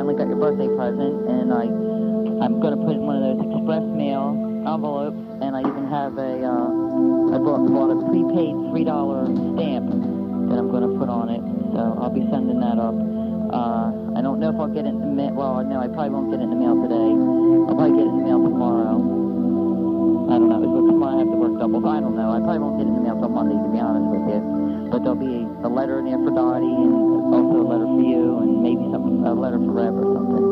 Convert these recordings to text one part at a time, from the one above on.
finally got your birthday present, and I, I'm going to put in one of those express mail envelopes, and I even have a, uh, I bought, bought a prepaid three dollar stamp that I'm going to put on it. So I'll be sending that up. Uh, I don't know if I'll get it in the mail. Well, no, I probably won't get it in the mail today. I'll probably get it in the mail tomorrow. I don't know. But tomorrow I have to work double. I don't know. I probably won't get it in the mail till Monday, to be honest with you. But there'll be a letter in Dottie and also a letter for you and maybe some a letter for Reb or something.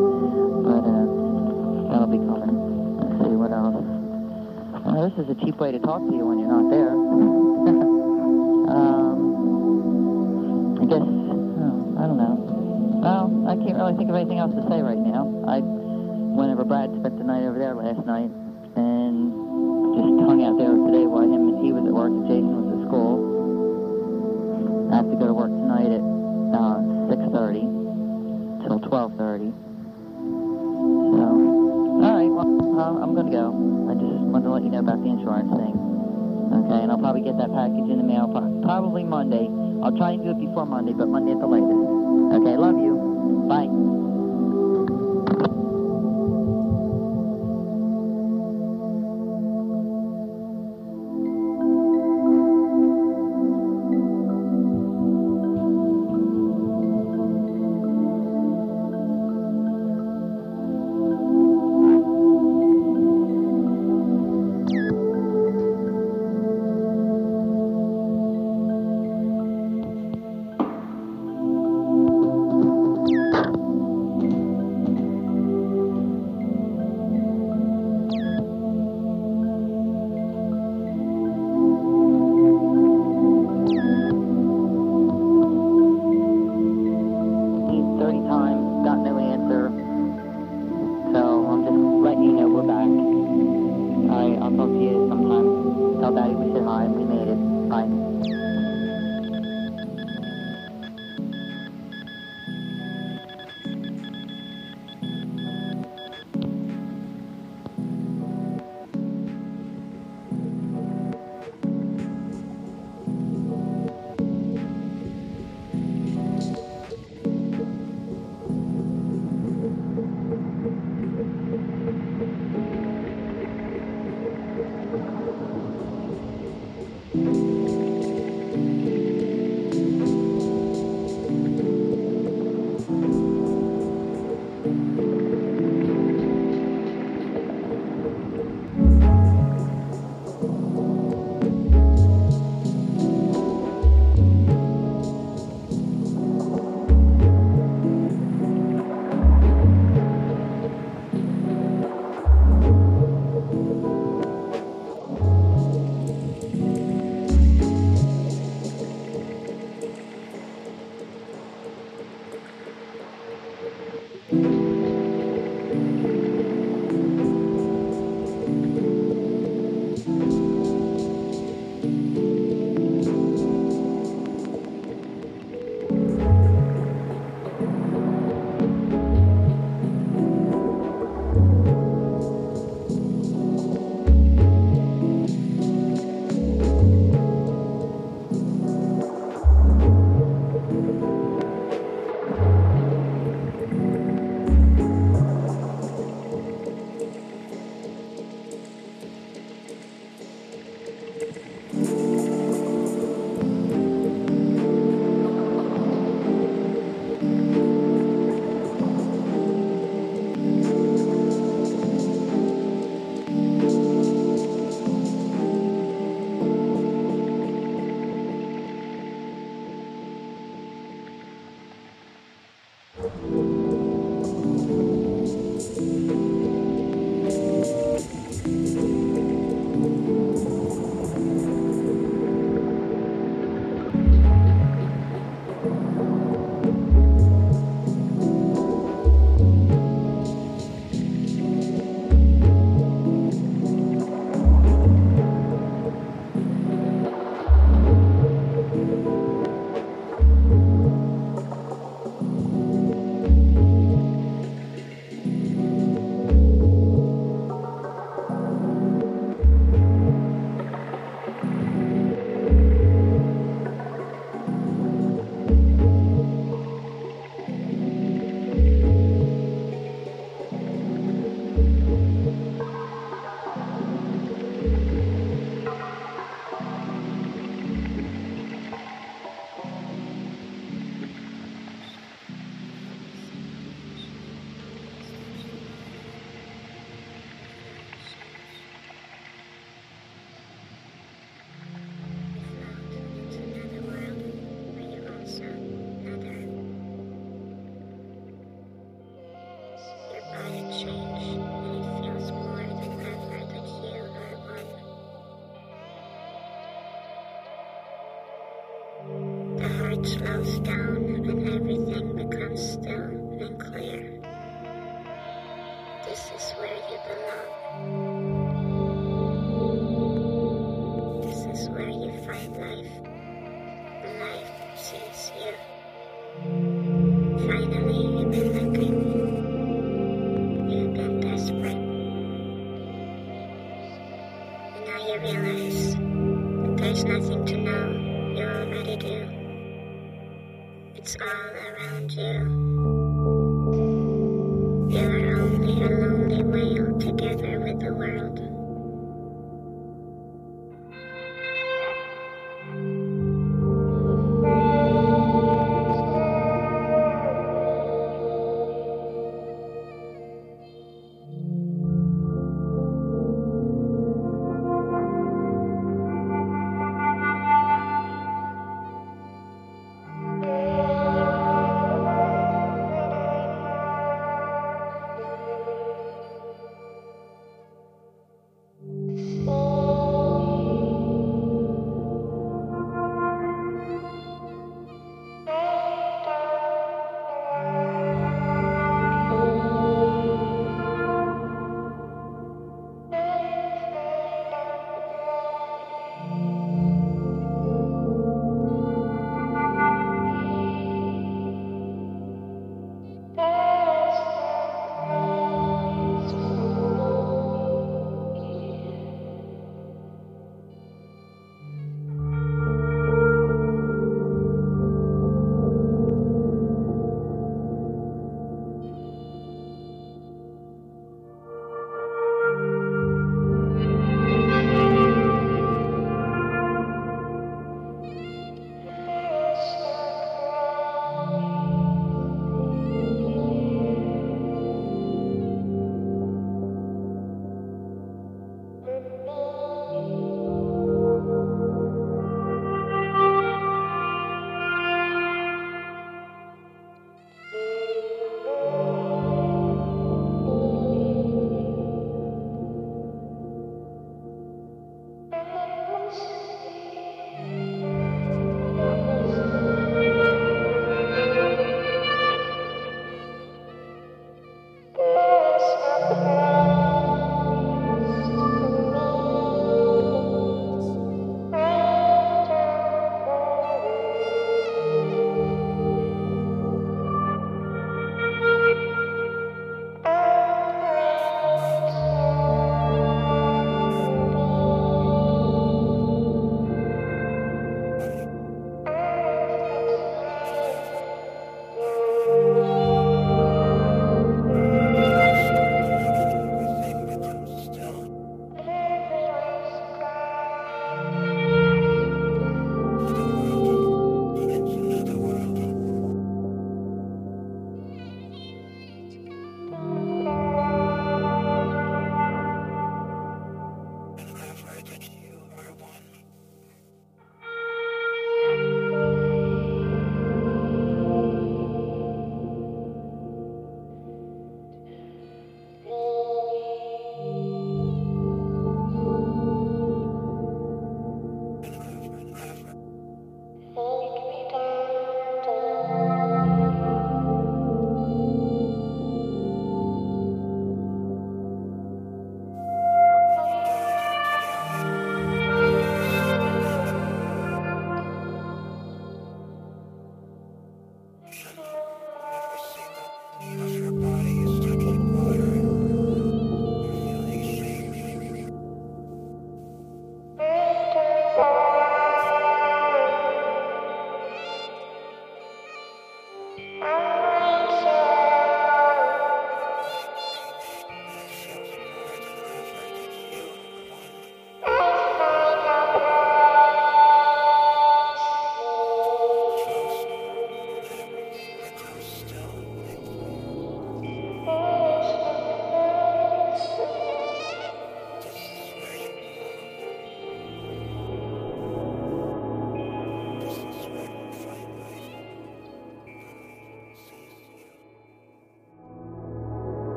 But uh, that'll be coming. Let's see what else. Uh, this is a cheap way to talk to you when you're not there. um, I guess oh, I don't know. Well, I can't really think of anything else to say right now. I went over Brad spent the night over there last night and just hung out there today while him and he was at work and Jason was at school. Wanted to let you know about the insurance thing. Okay, and I'll probably get that package in the mail probably Monday. I'll try and do it before Monday, but Monday at the latest. Okay, love you. Bye.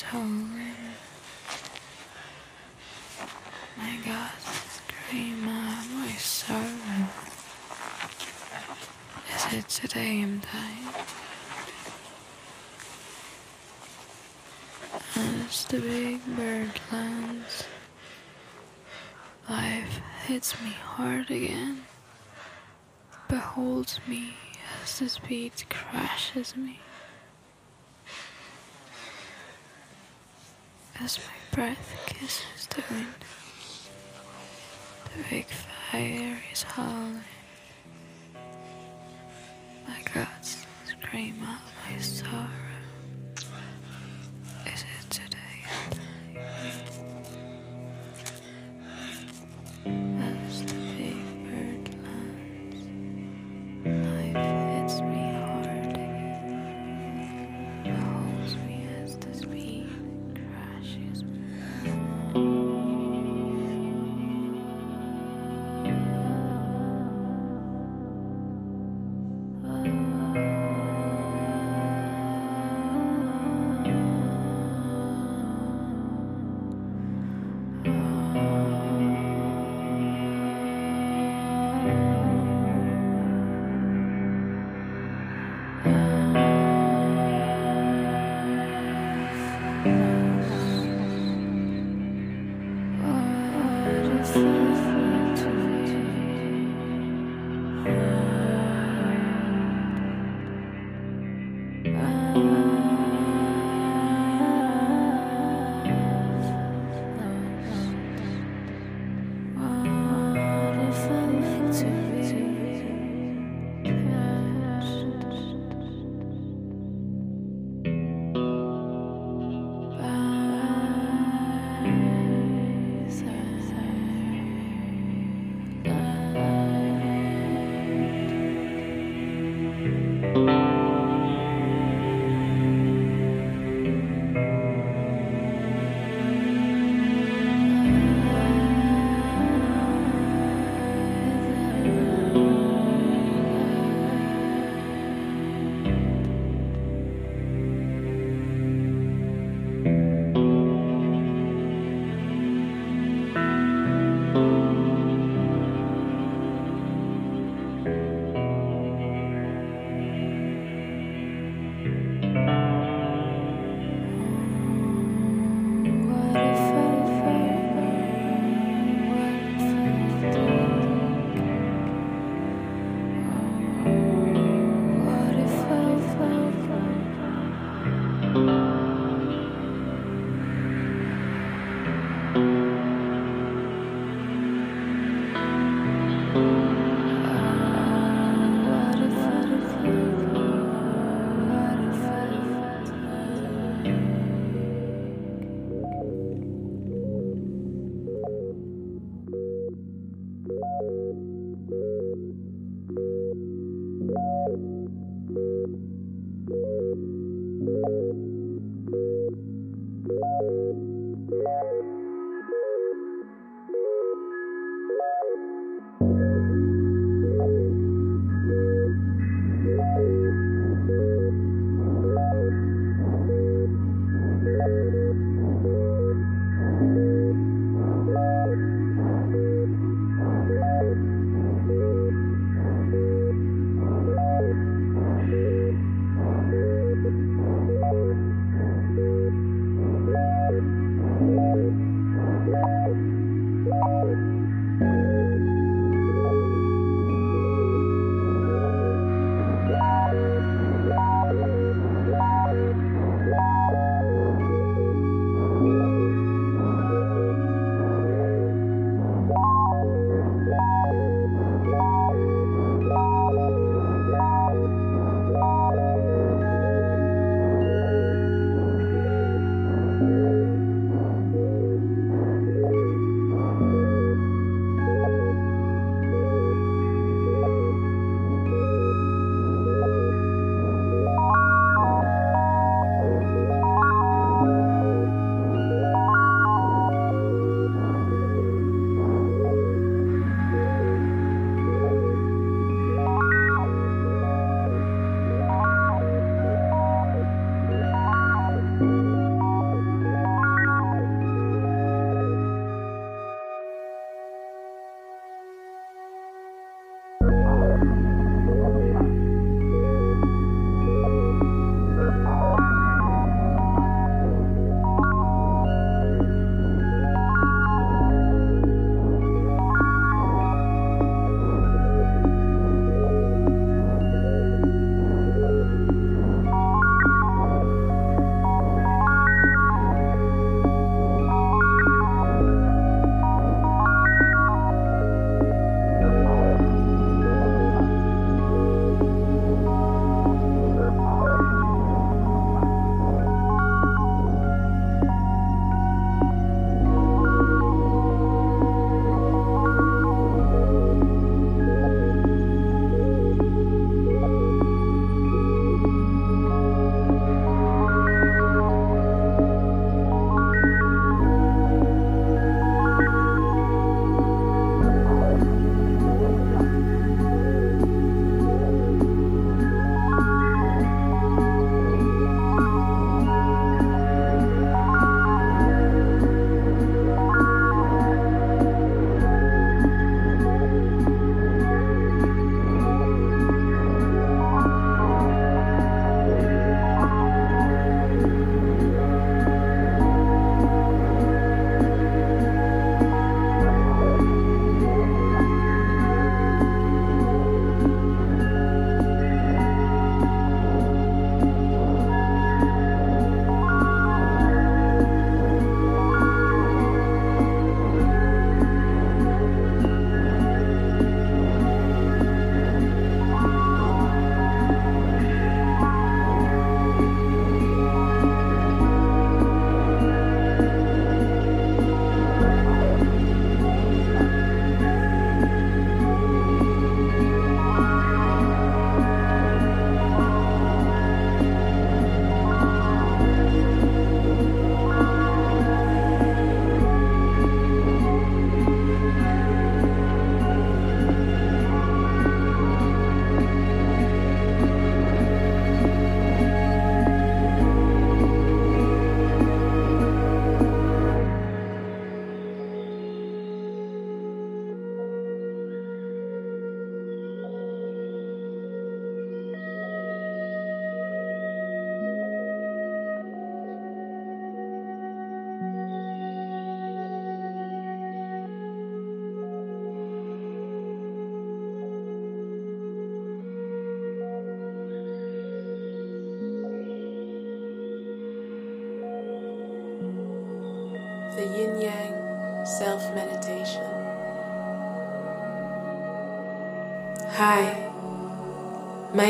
Is holding. My God, scream my sorrow. Is it today I'm dying? As the big bird lands, life hits me hard again. Beholds me as the speed crashes me. As my breath kisses the wind, the big fire is howling. My guts scream out my sorrow.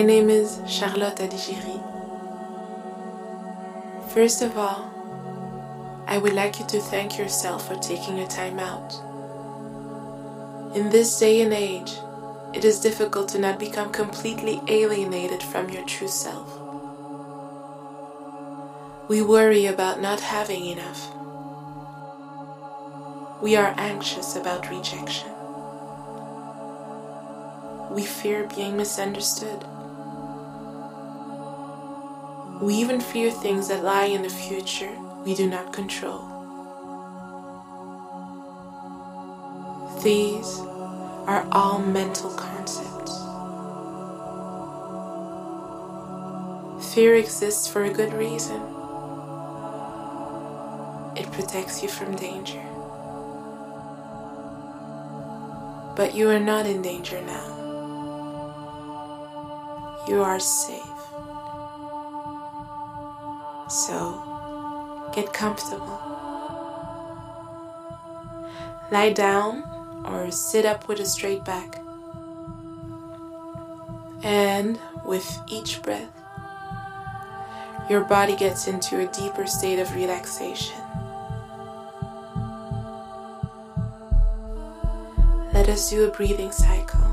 My name is Charlotte Adigéry. First of all, I would like you to thank yourself for taking your time out. In this day and age, it is difficult to not become completely alienated from your true self. We worry about not having enough. We are anxious about rejection. We fear being misunderstood. We even fear things that lie in the future we do not control. These are all mental concepts. Fear exists for a good reason. It protects you from danger. But you are not in danger now. You are safe. So, get comfortable. Lie down or sit up with a straight back. And with each breath, your body gets into a deeper state of relaxation. Let us do a breathing cycle.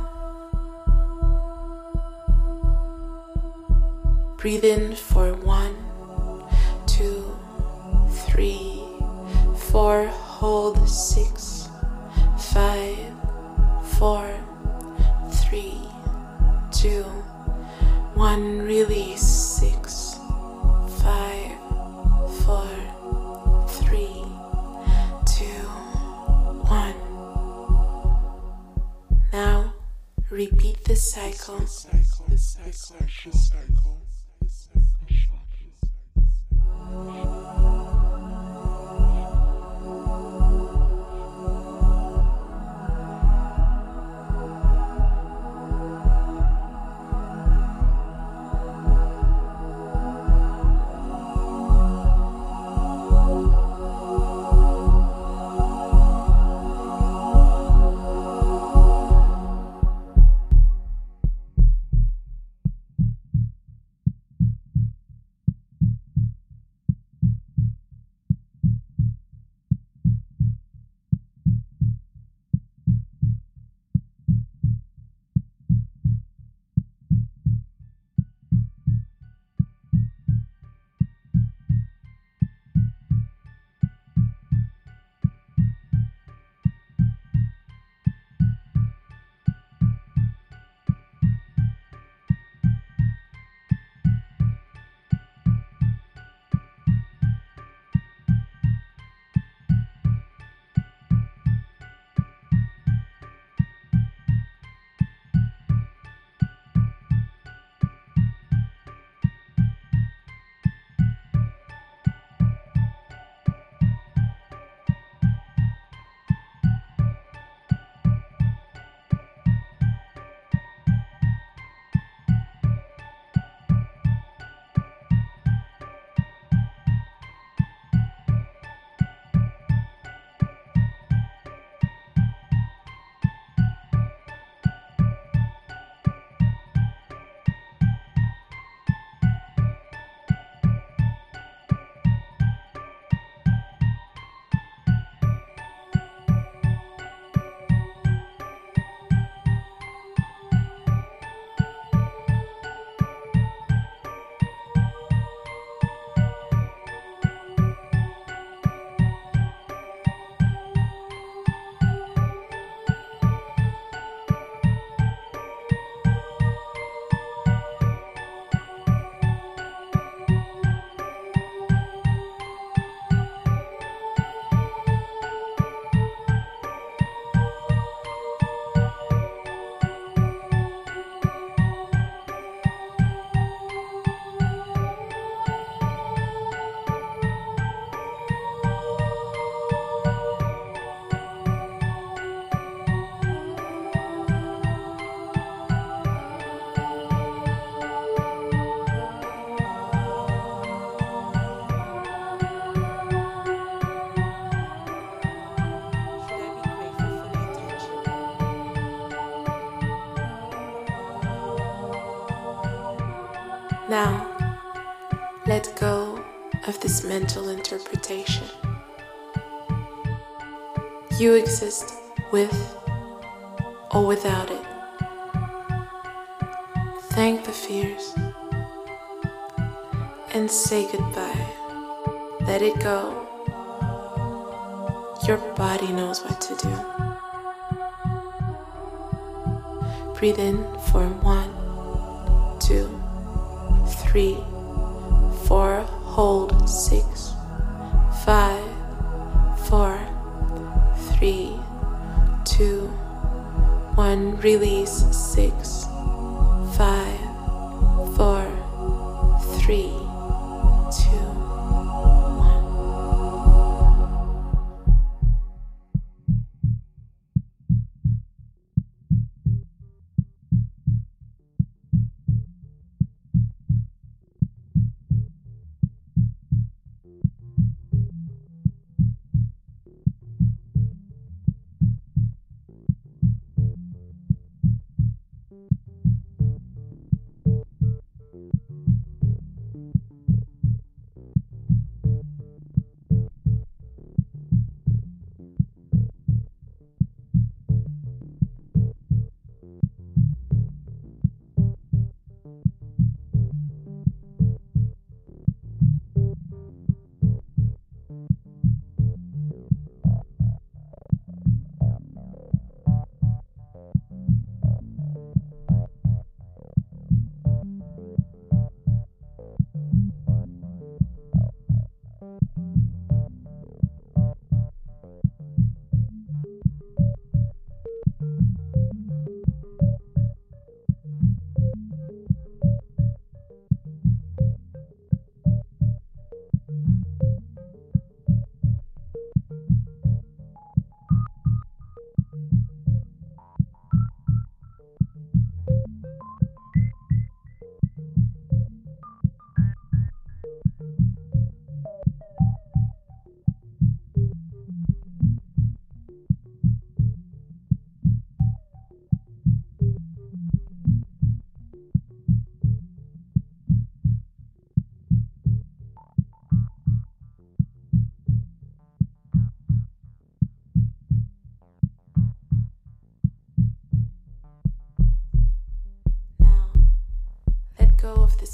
Breathe in for one, Precious Now, let go of this mental interpretation. You exist with or without it. Thank the fears and say goodbye. Let it go. Your body knows what to do. Breathe in for one, three,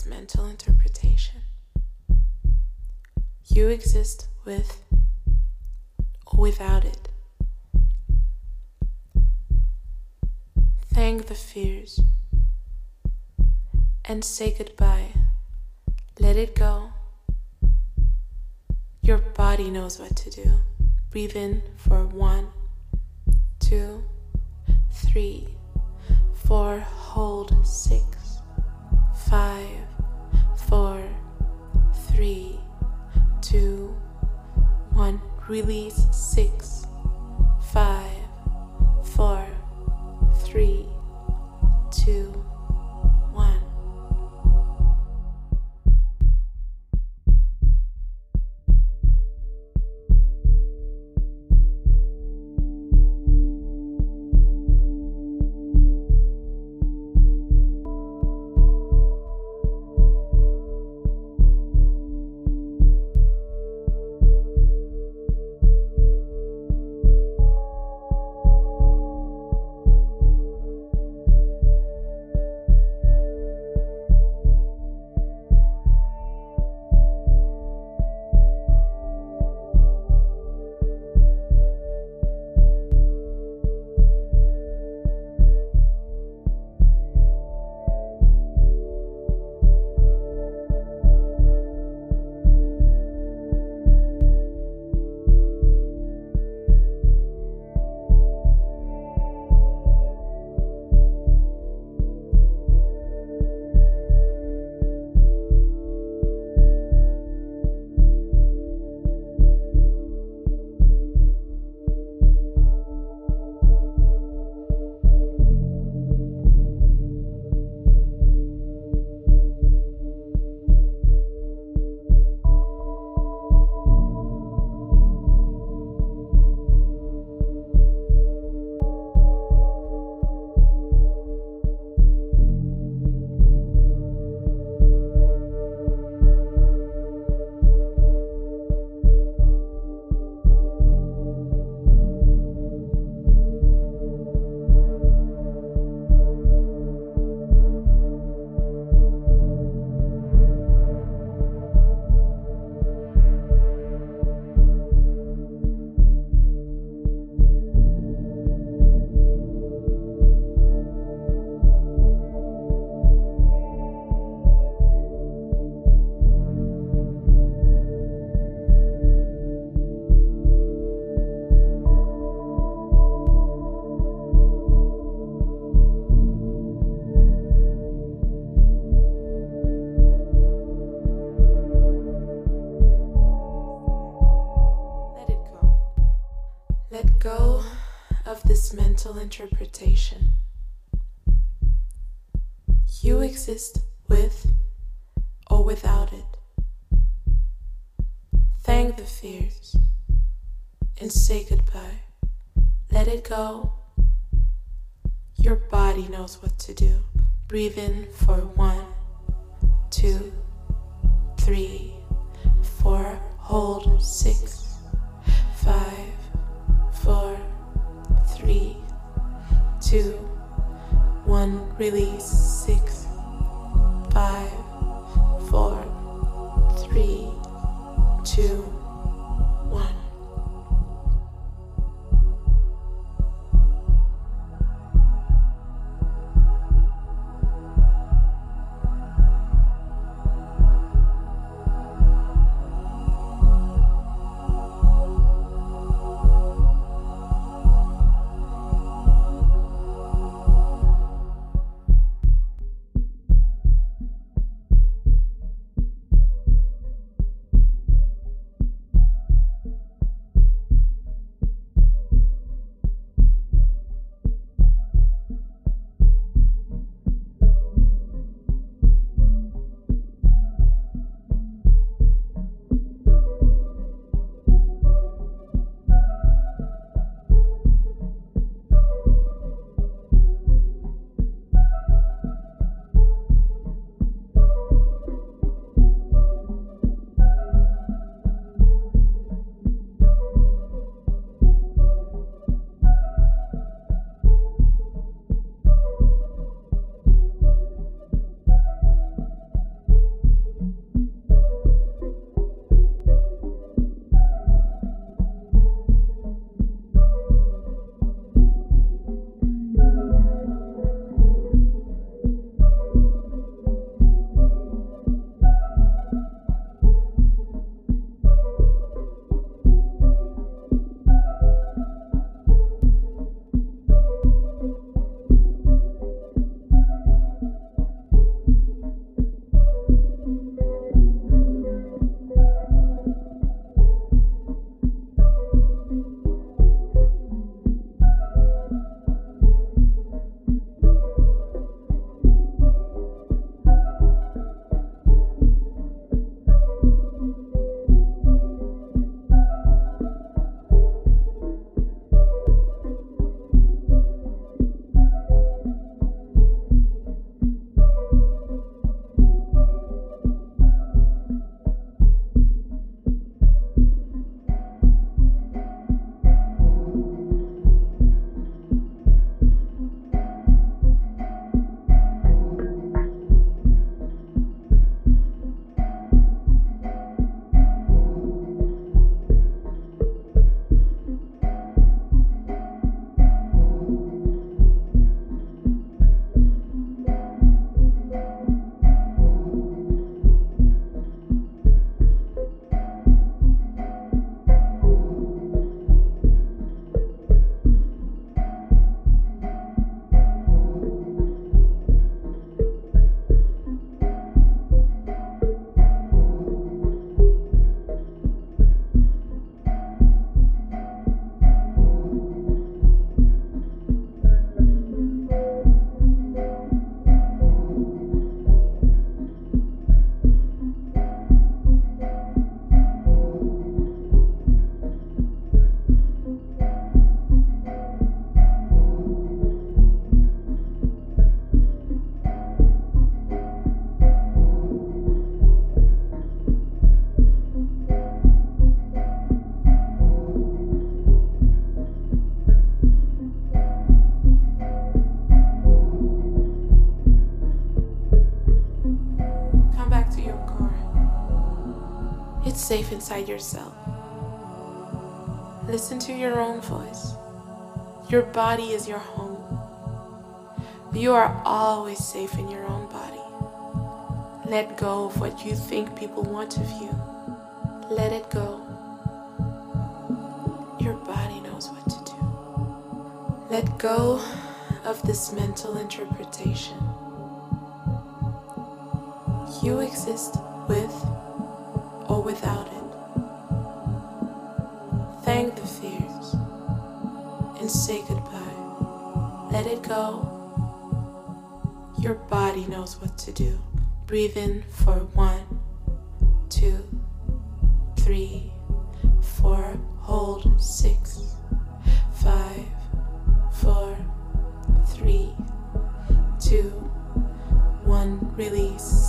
mental interpretation. You exist with or without it. Thank the fears and say goodbye. Let it go. Your body knows what to do. Breathe in for one, two, three, four, hold six, five, release six, interpretation. You exist with or without it. Thank the fears and say goodbye. Let it go. Your body knows what to do. Breathe in for one, two, three, four. Hold six, Release safe inside yourself. Listen to your own voice. Your body is your home. You are always safe in your own body. Let go of what you think people want of you. Let it go. Your body knows what to do. Let go of this mental interpretation. You exist with without it. Thank the fears and say goodbye. Let it go. Your body knows what to do. Breathe in for one, two, three, four, hold six, five, four, three, two, one, release.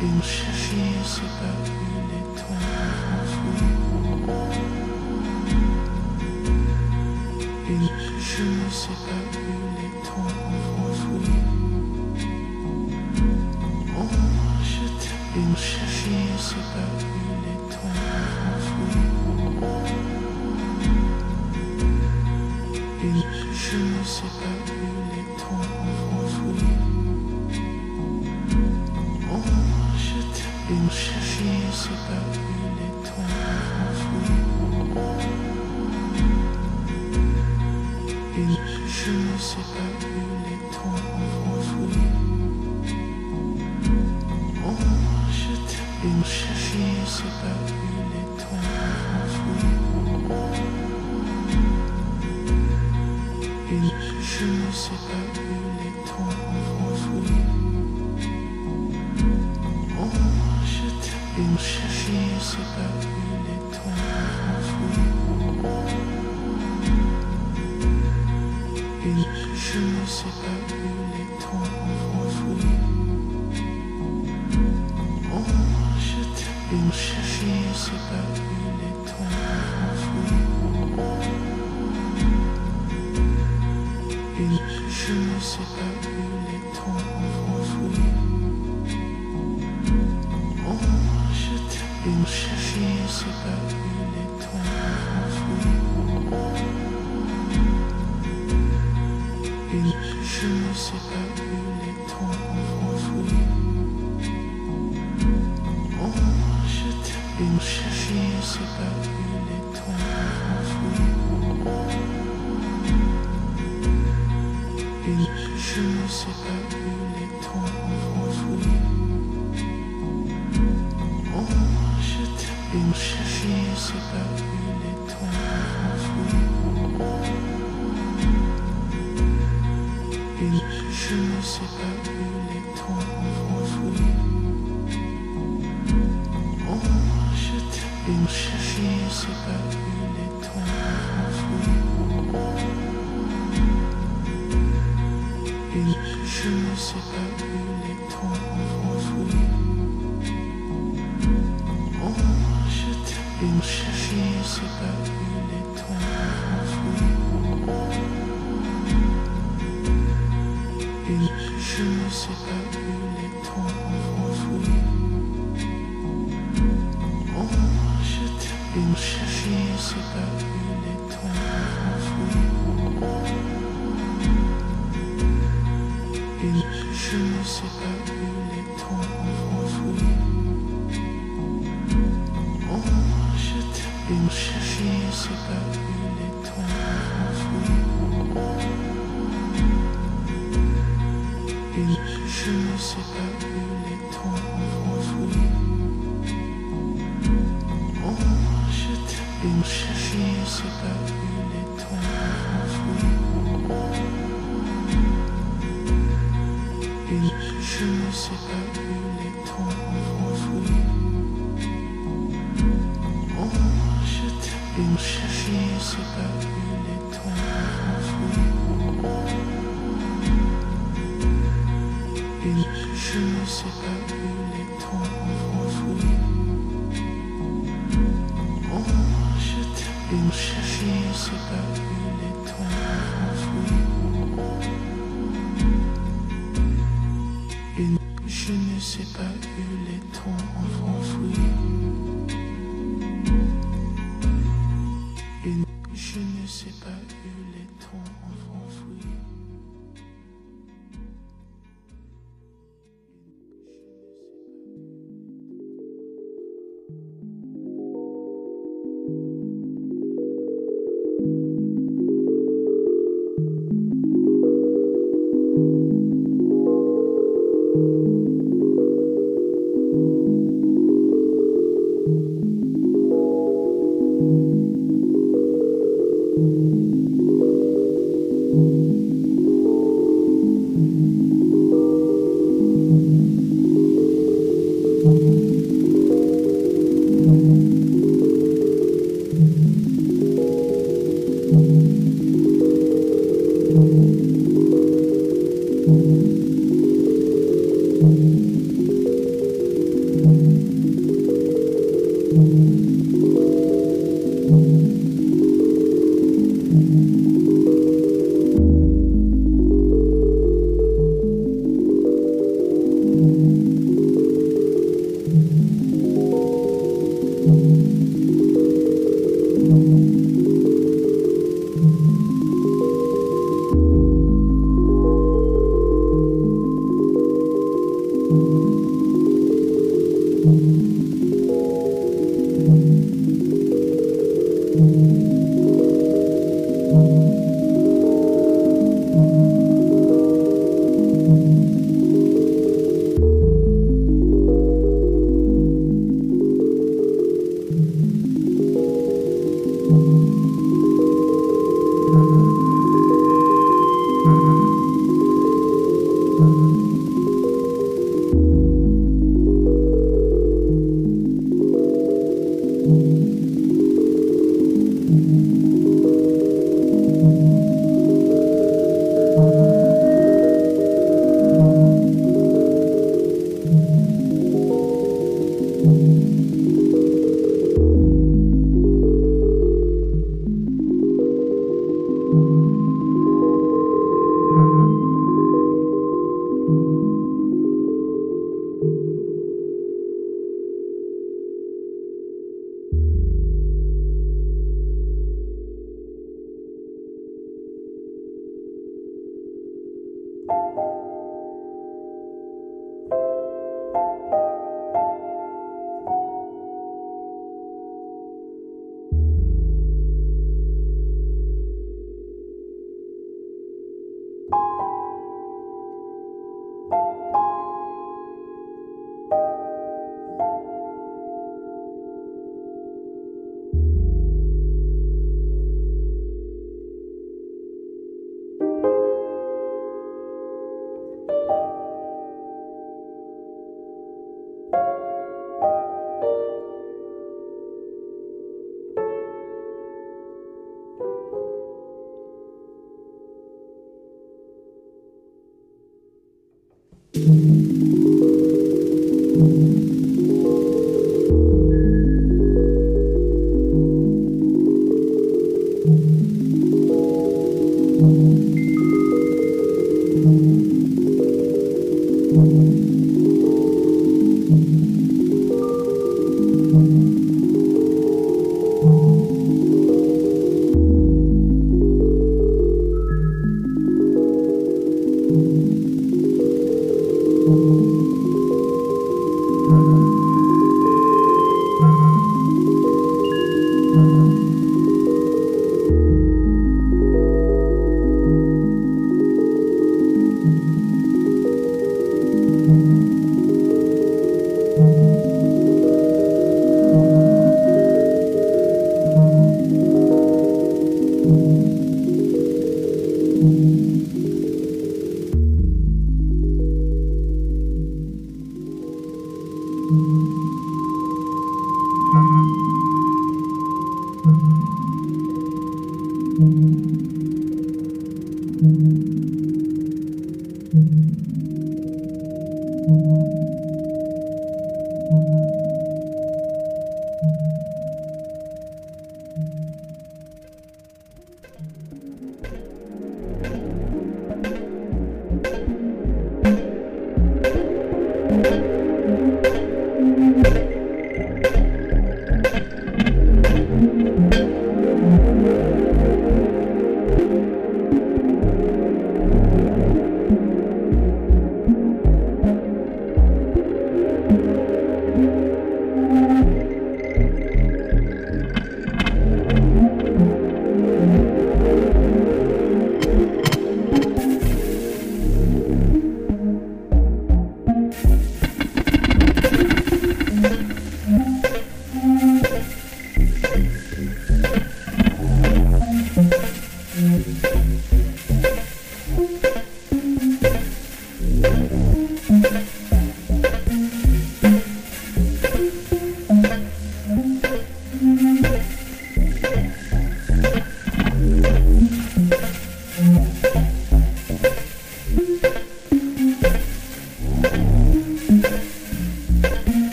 Une cheville c'est pas une étoile enfouie. Une pas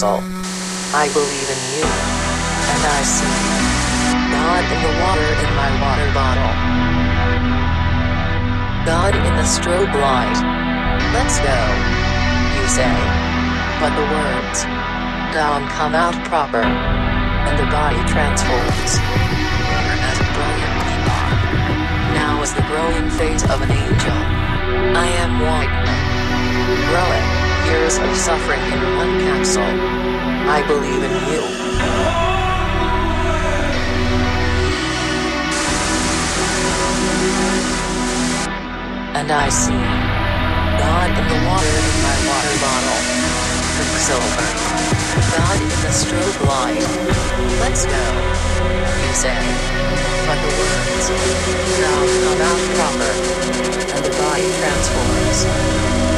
capsule. I believe in you. And I see God in the water in my water bottle. God in the strobe light. Let's go. You say. But the words don't come out proper. And the body transforms. As a brilliant. Now is the growing phase of an angel. I am widening. Growing. Years of suffering in one capsule. I believe in you. And I see God in the water in my water bottle. Quicksilver. God in the strobe light. Let's go. You say. But the words now come out proper. And the body transforms.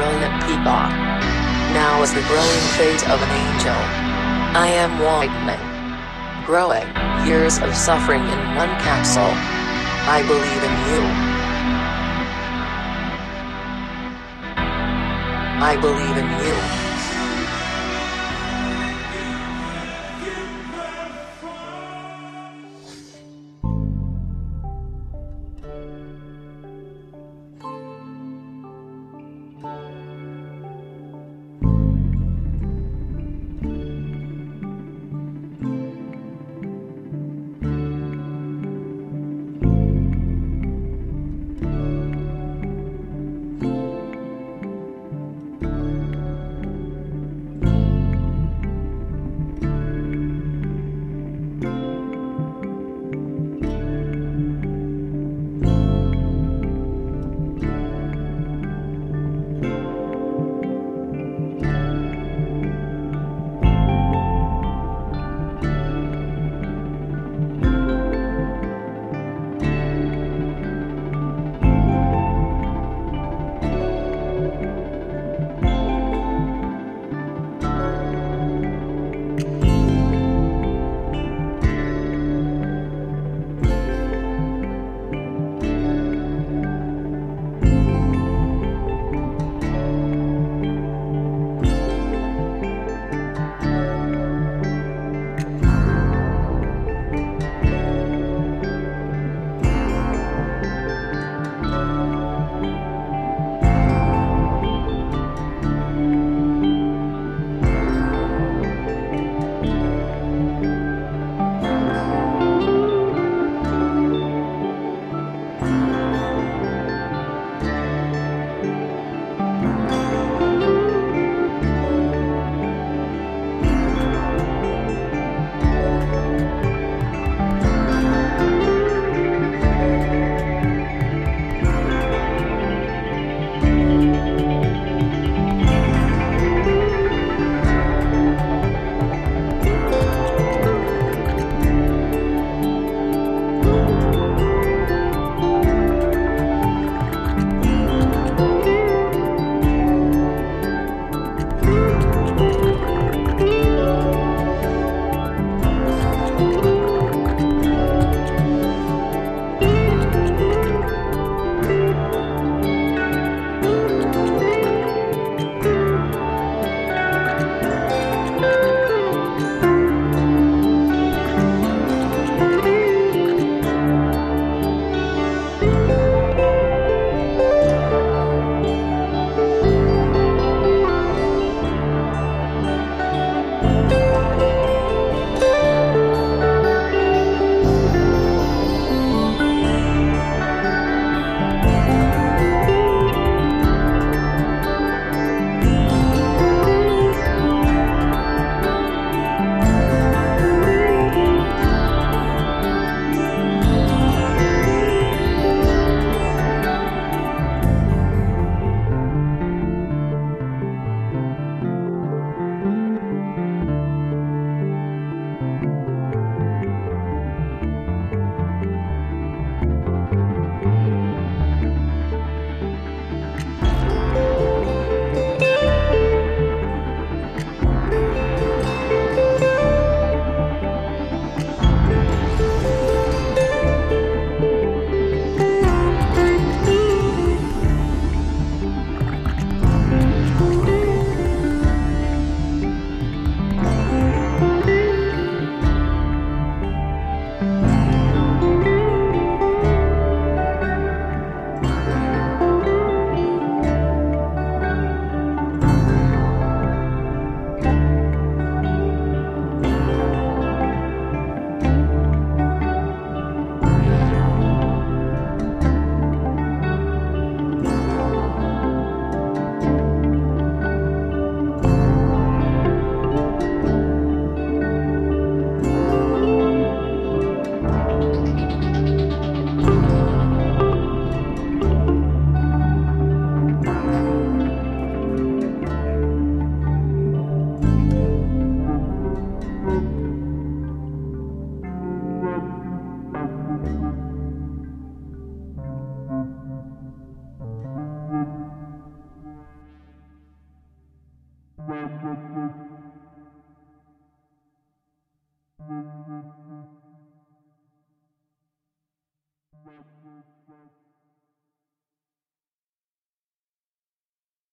Brilliant peacock. Now is the growing fate of an angel. I am widening. Growing. Years of suffering in one capsule. I believe in you. I believe in you.